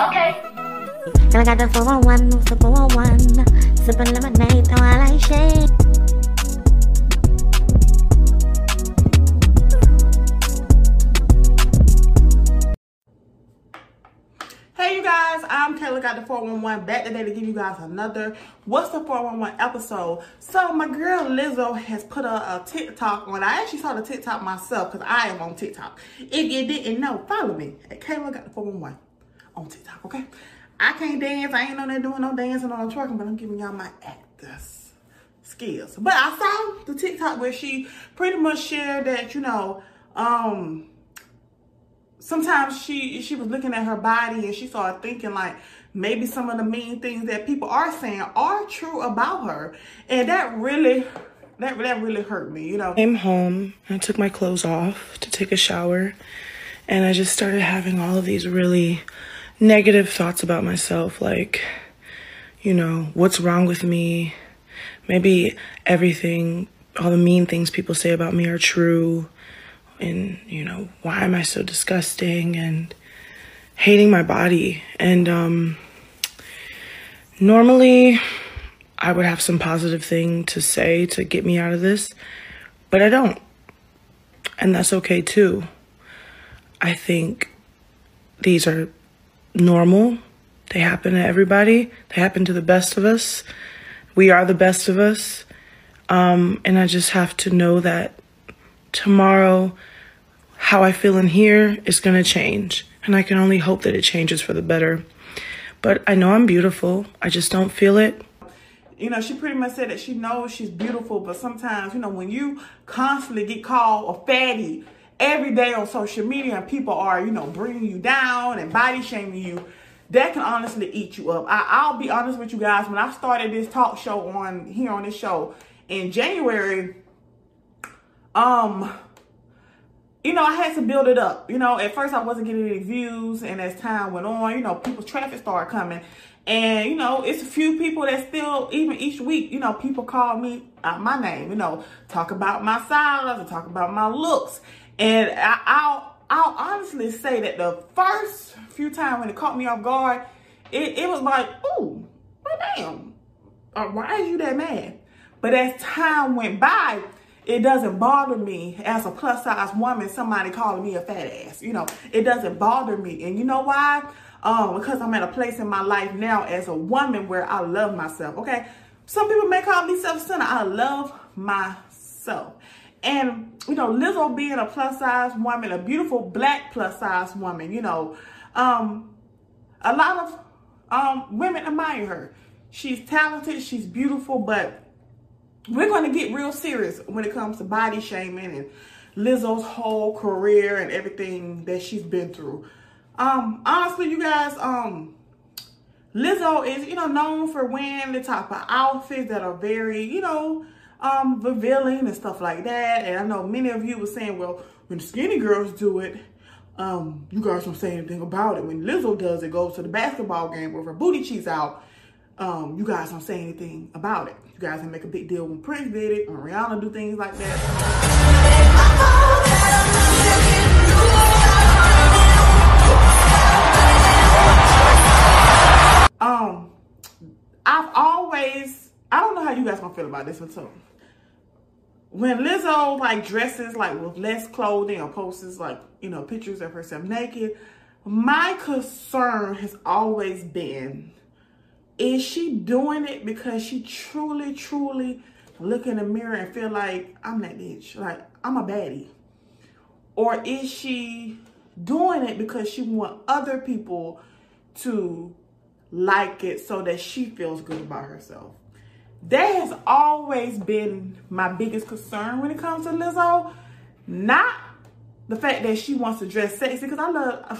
Okay. And I got the 411, the 411, sipping lemonade, the I shade. Hey you guys, I'm Kayla got the 411 back today to give you guys another What's the 411 episode. So my girl Lizzo has put a, a TikTok on. I actually saw the TikTok myself because I am on TikTok. If you didn't know, follow me at Kayla got the 411 on TikTok, okay? I can't dance. I ain't on there doing no dancing or no twerking, but I'm giving y'all my actors skills. But I saw the TikTok where she pretty much shared that, you know, um, sometimes she she was looking at her body and she started thinking like maybe some of the mean things that people are saying are true about her and that really that, that really hurt me you know I came home i took my clothes off to take a shower and i just started having all of these really negative thoughts about myself like you know what's wrong with me? Maybe everything all the mean things people say about me are true. And you know why am i so disgusting and hating my body? And um normally i would have some positive thing to say to get me out of this but i don't. And that's okay too. I think these are normal they happen to everybody they happen to the best of us we are the best of us um, and i just have to know that tomorrow how I feel in here is going to change. And I can only hope that it changes for the better. But I know I'm beautiful. I just don't feel it. You know, she pretty much said that she knows she's beautiful, but sometimes, you know, when you constantly get called a fatty every day on social media and people are, you know, bringing you down and body shaming you, that can honestly eat you up. I, will be honest with you guys. When I started this talk show on here on this show in January, um, you know, I had to build it up. You know, at first I wasn't getting any views, and as time went on, you know, people's traffic started coming. And, you know, it's a few people that still, even each week, you know, people call me my name, you know, talk about my size and talk about my looks. And I, I'll, I'll honestly say that the first few times when it caught me off guard, it, it was like, ooh, well, damn, uh, why are you that mad? But as time went by, it doesn't bother me as a plus size woman, somebody calling me a fat ass. You know, it doesn't bother me. And you know why? Um, because I'm at a place in my life now as a woman where I love myself. Okay. Some people may call me self-centered. I love myself. And, you know, Lizzo being a plus size woman, a beautiful black plus size woman, you know, um, a lot of um, women admire her. She's talented, she's beautiful, but we're going to get real serious when it comes to body shaming and Lizzo's whole career and everything that she's been through. Um, honestly, you guys, um, Lizzo is, you know, known for wearing the type of outfits that are very, you know, um, revealing and stuff like that. And I know many of you were saying, well, when skinny girls do it, um, you guys don't say anything about it. When Lizzo does it, goes to the basketball game with her booty cheeks out, um, you guys don't say anything about it. You guys can make a big deal when Prince did it, when Rihanna do things like that. Um, I've always, I don't know how you guys gonna feel about this one too. When Lizzo like dresses like with less clothing or posts like, you know, pictures of herself naked, my concern has always been is she doing it because she truly, truly look in the mirror and feel like I'm that bitch, like I'm a baddie? Or is she doing it because she want other people to like it so that she feels good about herself? That has always been my biggest concern when it comes to Lizzo. Not the fact that she wants to dress sexy, because I love, uh,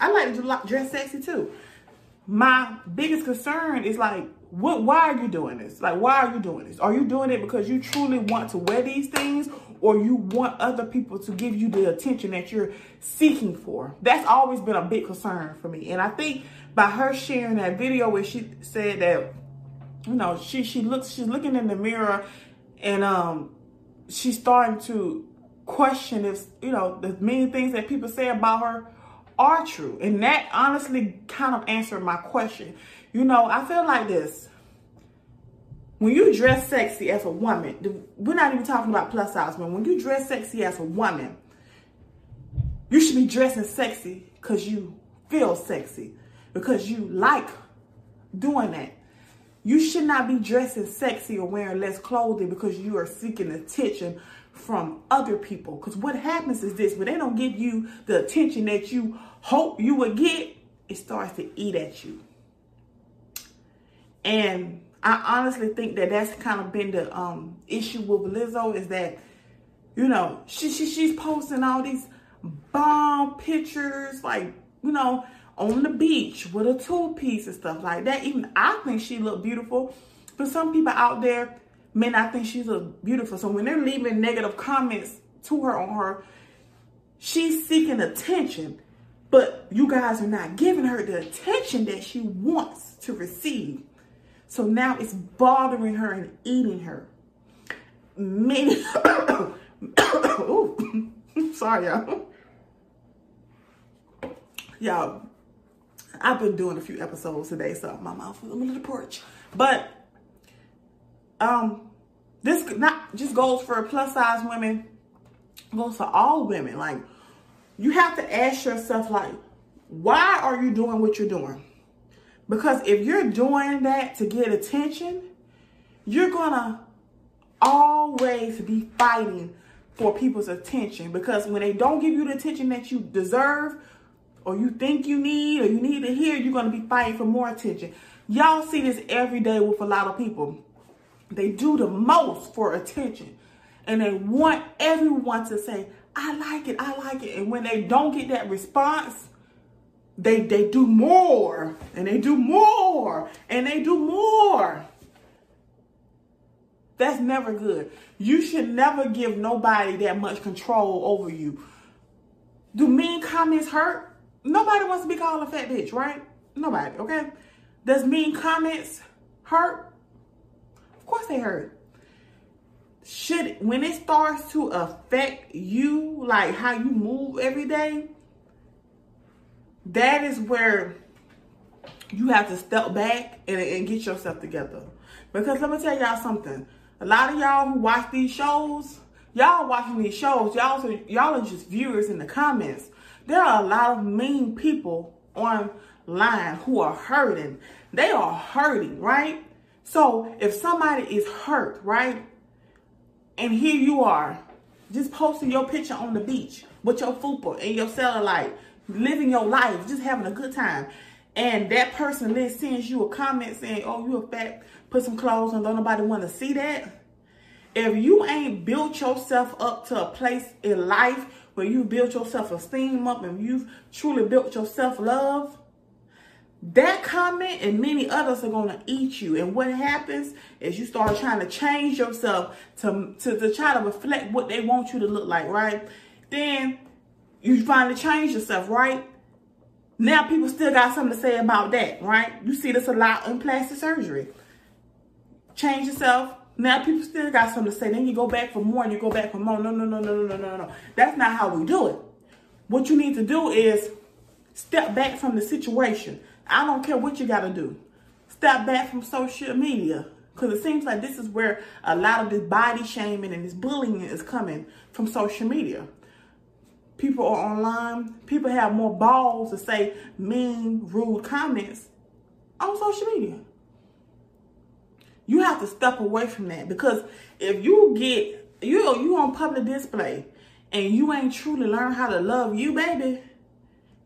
I like to dress sexy too my biggest concern is like, what, why are you doing this? Like, why are you doing this? Are you doing it because you truly want to wear these things or you want other people to give you the attention that you're seeking for? That's always been a big concern for me. And I think by her sharing that video where she said that, you know, she, she looks, she's looking in the mirror and, um, she's starting to question if, you know, the many things that people say about her are true. And that honestly kind of answered my question. You know, I feel like this. When you dress sexy as a woman, we're not even talking about plus size, women. when you dress sexy as a woman, you should be dressing sexy because you feel sexy, because you like doing that. You should not be dressing sexy or wearing less clothing because you are seeking attention from other people. Because what happens is this, when they don't give you the attention that you hope you would get, it starts to eat at you. And I honestly think that that's kind of been the um, issue with Lizzo is that, you know, she, she she's posting all these bomb pictures, like, you know, on the beach with a two-piece and stuff like that. Even I think she looked beautiful. But some people out there may not think she look beautiful. So when they're leaving negative comments to her on her, she's seeking attention. But you guys are not giving her the attention that she wants to receive. So now it's bothering her and eating her. Many, sorry y'all. Y'all, I've been doing a few episodes today, so my mouth is a little porch. But um, this not just goes for plus size women, goes for all women. Like, you have to ask yourself, like, why are you doing what you're doing? Because if you're doing that to get attention, you're gonna always be fighting for people's attention. Because when they don't give you the attention that you deserve, or you think you need, or you need to hear, you're gonna be fighting for more attention. Y'all see this every day with a lot of people. They do the most for attention. And they want everyone to say, I like it, I like it. And when they don't get that response, they they do more and they do more and they do more. That's never good. You should never give nobody that much control over you. Do mean comments hurt? Nobody wants to be called a fat bitch, right? Nobody, okay? Does mean comments hurt? Of course they hurt. Should when it starts to affect you, like how you move every day, that is where you have to step back and, and get yourself together. Because let me tell y'all something. A lot of y'all who watch these shows, y'all watching these shows, y'all y'all are just viewers in the comments. There are a lot of mean people online who are hurting. They are hurting, right? So if somebody is hurt, right? And here you are, just posting your picture on the beach with your fupa and your cellulite living your life, just having a good time. And that person then sends you a comment saying, oh, you a fat, put some clothes on, don't nobody want to see that. If you ain't built yourself up to a place in life where you built your self-esteem up and you've truly built your self-love, that comment and many others are going to eat you. And what happens is you start trying to change yourself to, to, to try to reflect what they want you to look like, right? Then you finally change yourself, right? Now people still got something to say about that, right? You see this a lot in plastic surgery. Change yourself. Now people still got something to say. Then you go back for more and you go back for more. No, no, no, no, no, no, no, no. That's not how we do it. What you need to do is step back from the situation. I don't care what you got to do. Step back from social media. Because it seems like this is where a lot of this body shaming and this bullying is coming from social media people are online, people have more balls to say mean, rude comments on social media. You have to step away from that because if you get you you on public display and you ain't truly learn how to love you, baby,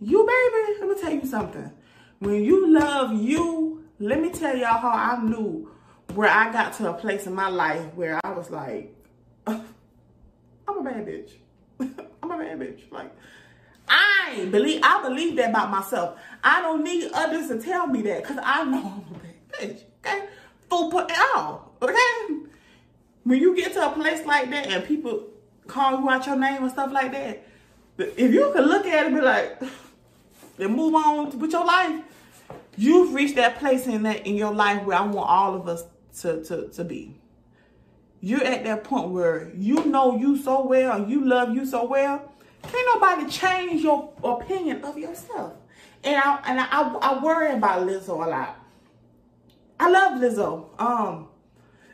you baby, let me tell you something. When you love you, let me tell y'all how I knew where I got to a place in my life where I was like, I'm a bad bitch. I'm a bad bitch. Like, I believe I believe that about myself. I don't need others to tell me that because I know I'm a bad bitch. Okay, full put all. Okay, when you get to a place like that and people call you out your name and stuff like that, if you can look at it and be like, and move on with your life, you've reached that place in that in your life where I want all of us to to to be you're at that point where you know you so well you love you so well Can't nobody change your opinion of yourself. And I and I, I, I worry about Lizzo a lot. I love Lizzo. Um,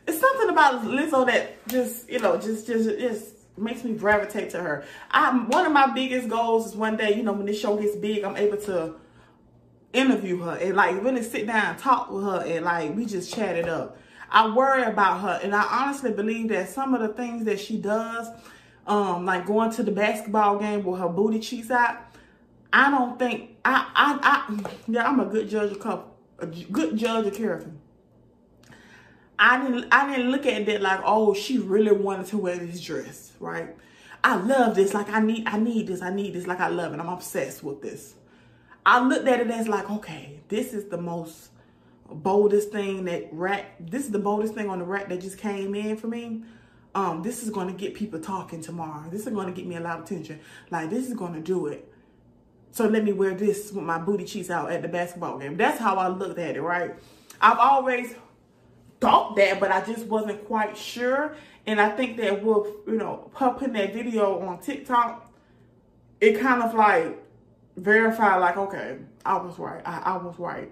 it's something about Lizzo that just you know just just just makes me gravitate to her. I'm one of my biggest goals is one day you know when this show gets big, I'm able to interview her and like really sit down and talk with her and like we just chat it up. I worry about her and I honestly believe that some of the things that she does, um, like going to the basketball game with her booty cheeks out, I don't think I I, I yeah, I'm a good judge of couple a good judge of character. I didn't I didn't look at that like, oh, she really wanted to wear this dress, right? I love this. Like I need I need this. I need this. Like I love it. I'm obsessed with this. I looked at it as like, okay, this is the most boldest thing that rack. This is the boldest thing on the rack that just came in for me. Um, this is going to get people talking tomorrow. This is going to get me a lot of attention. Like this is going to do it. So let me wear this with my booty cheeks out at the basketball game. That's how I looked at it, right? I've always thought that, but I just wasn't quite sure. And I think that with, you know, her putting that video on TikTok, it kind of like verified like, okay, I was right. I, I was right.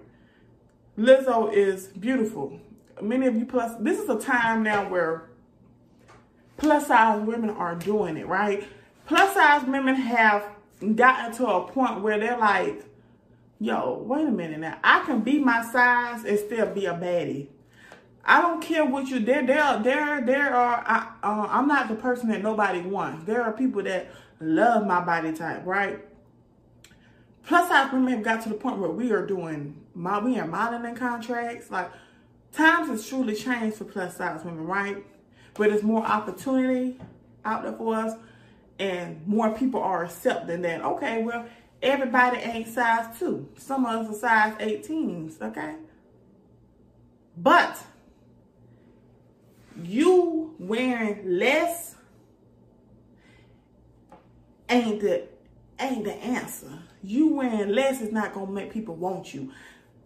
Lizzo is beautiful. Many of you plus, this is a time now where plus size women are doing it, right? Plus size women have gotten to a point where they're like, yo, wait a minute now. I can be my size and still be a baddie. I don't care what you there there there there are I uh, I'm not the person that nobody wants. There are people that love my body type, right? Plus size women have got to the point where we are doing we are modeling contracts. Like times has truly changed for plus size women, right? Where there's more opportunity out there for us and more people are accepting that, okay, well, everybody ain't size two. Some of us are size 18s, okay? But you wearing less ain't the ain't the answer. You wearing less is not gonna make people want you.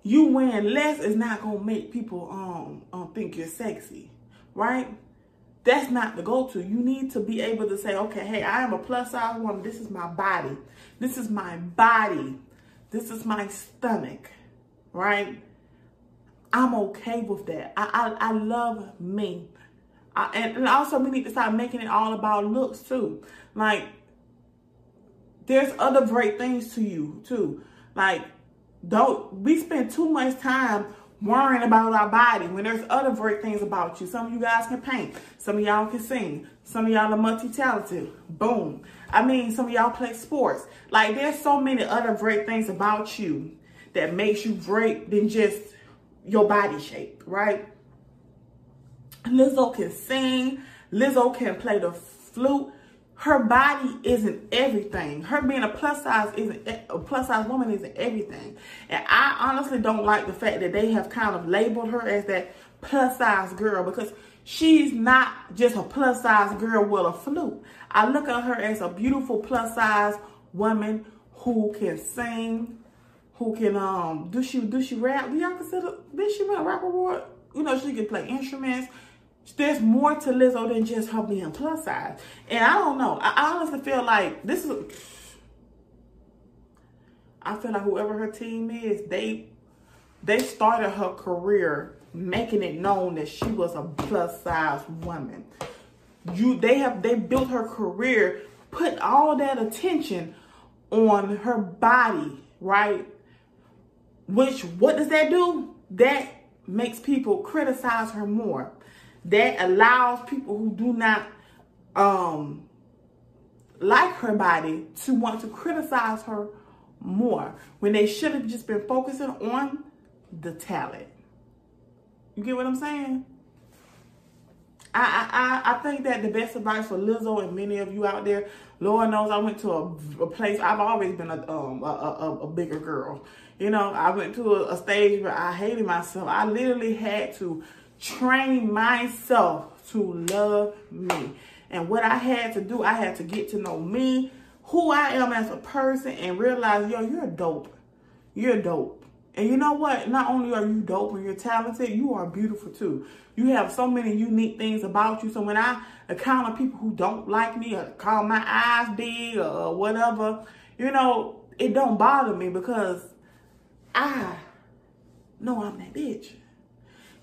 You wearing less is not gonna make people um, um think you're sexy, right? That's not the go-to. You need to be able to say, okay, hey, I am a plus size woman. This is my body. This is my body. This is my stomach, right? I'm okay with that. I I, I love me. I, and, and also we need to start making it all about looks too. Like there's other great things to you too. Like don't we spend too much time worrying about our body when there's other great things about you. Some of you guys can paint. Some of y'all can sing. Some of y'all are multi-talented. Boom. I mean, some of y'all play sports. Like there's so many other great things about you that makes you great than just your body shape, right? Lizzo can sing. Lizzo can play the flute. Her body isn't everything. Her being a plus size isn't a plus size woman isn't everything. And I honestly don't like the fact that they have kind of labeled her as that plus size girl because she's not just a plus size girl with a flute. I look at her as a beautiful plus size woman who can sing, who can um do she do she rap? Do y'all consider did she win a rap award? You know, she can play instruments there's more to Lizzo than just her being plus size. And I don't know. I honestly feel like this is. I feel like whoever her team is, they they started her career making it known that she was a plus size woman. You they have they built her career, put all that attention on her body, right? Which what does that do? That makes people criticize her more that allows people who do not um, like her body to want to criticize her more when they should have just been focusing on the talent. You get what I'm saying? I, I, I think that the best advice for Lizzo and many of you out there, Lord knows I went to a, a place, I've always been a, um, a, a, a bigger girl. You know, I went to a, a stage where I hated myself. I literally had to train myself to love me. And what I had to do, I had to get to know me, who I am as a person, and realize, yo, you're dope. You're dope. And you know what? Not only are you dope and you're talented, you are beautiful too. You have so many unique things about you. So when I encounter people who don't like me or call my eyes big or whatever, you know, it don't bother me because I know I'm that bitch.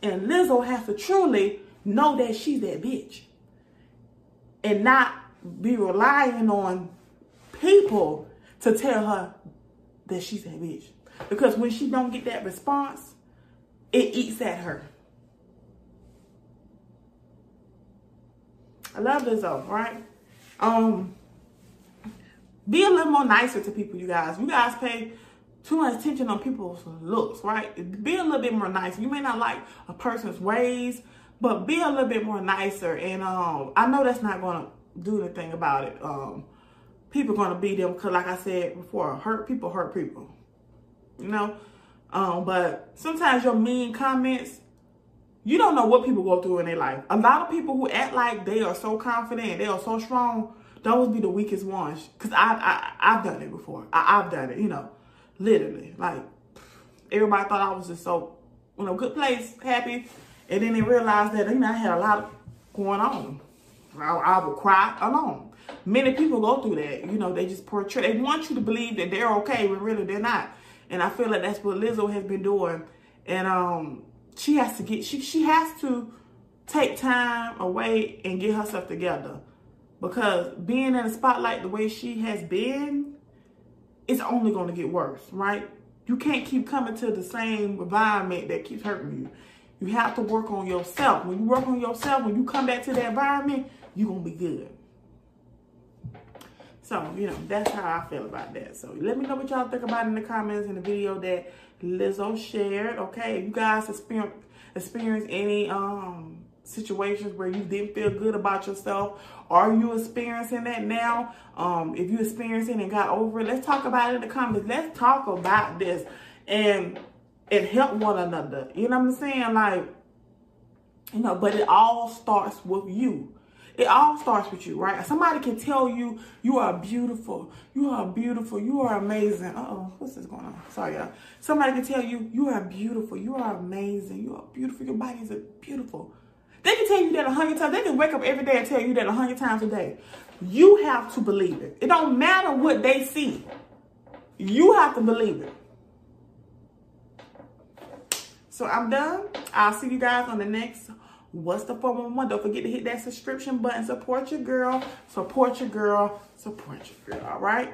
And Lizzo has to truly know that she's that bitch. And not be relying on people to tell her that she's that bitch. Because when she don't get that response, it eats at her. I love Lizzo, right? Um, be a little more nicer to people, you guys. You guys pay too much attention on people's looks, right? Be a little bit more nice. You may not like a person's ways, but be a little bit more nicer. And um, I know that's not going to do anything about it. Um, people going to be them because, like I said before, hurt people hurt people. You know? Um, but sometimes your mean comments, you don't know what people go through in their life. A lot of people who act like they are so confident, they are so strong, those be the weakest ones. Because I, I, I've done it before. I, I've done it, you know. Literally. Like, everybody thought I was just so, you know, good place, happy. And then they realized that, you know, I had a lot going on. I, I would cry alone. Many people go through that. You know, they just portray, they want you to believe that they're okay when really they're not. And I feel like that's what Lizzo has been doing. And um, she has to get, she, she has to take time away and get herself together. Because being in the spotlight the way she has been, it's only going to get worse, right? You can't keep coming to the same environment that keeps hurting you. You have to work on yourself. When you work on yourself, when you come back to that environment, you're going to be good. So, you know, that's how I feel about that. So, let me know what y'all think about in the comments in the video that Lizzo shared. Okay, if you guys experience, experience any um situations where you didn't feel good about yourself, are you experiencing that now? Um, if you experiencing and got over it, let's talk about it in the comments. Let's talk about this and and help one another. You know what I'm saying? Like, you know, but it all starts with you. It all starts with you, right? Somebody can tell you you are beautiful, you are beautiful, you are amazing. Uh oh, what's this going on? Sorry, y'all. Somebody can tell you you are beautiful, you are amazing, you are beautiful, your body is beautiful. They can tell you that a hundred times. They can wake up every day and tell you that a hundred times a day. You have to believe it. It don't matter what they see. You have to believe it. So I'm done. I'll see you guys on the next What's the 411? Don't forget to hit that subscription button. Support your girl. Support your girl. Support your girl. All right?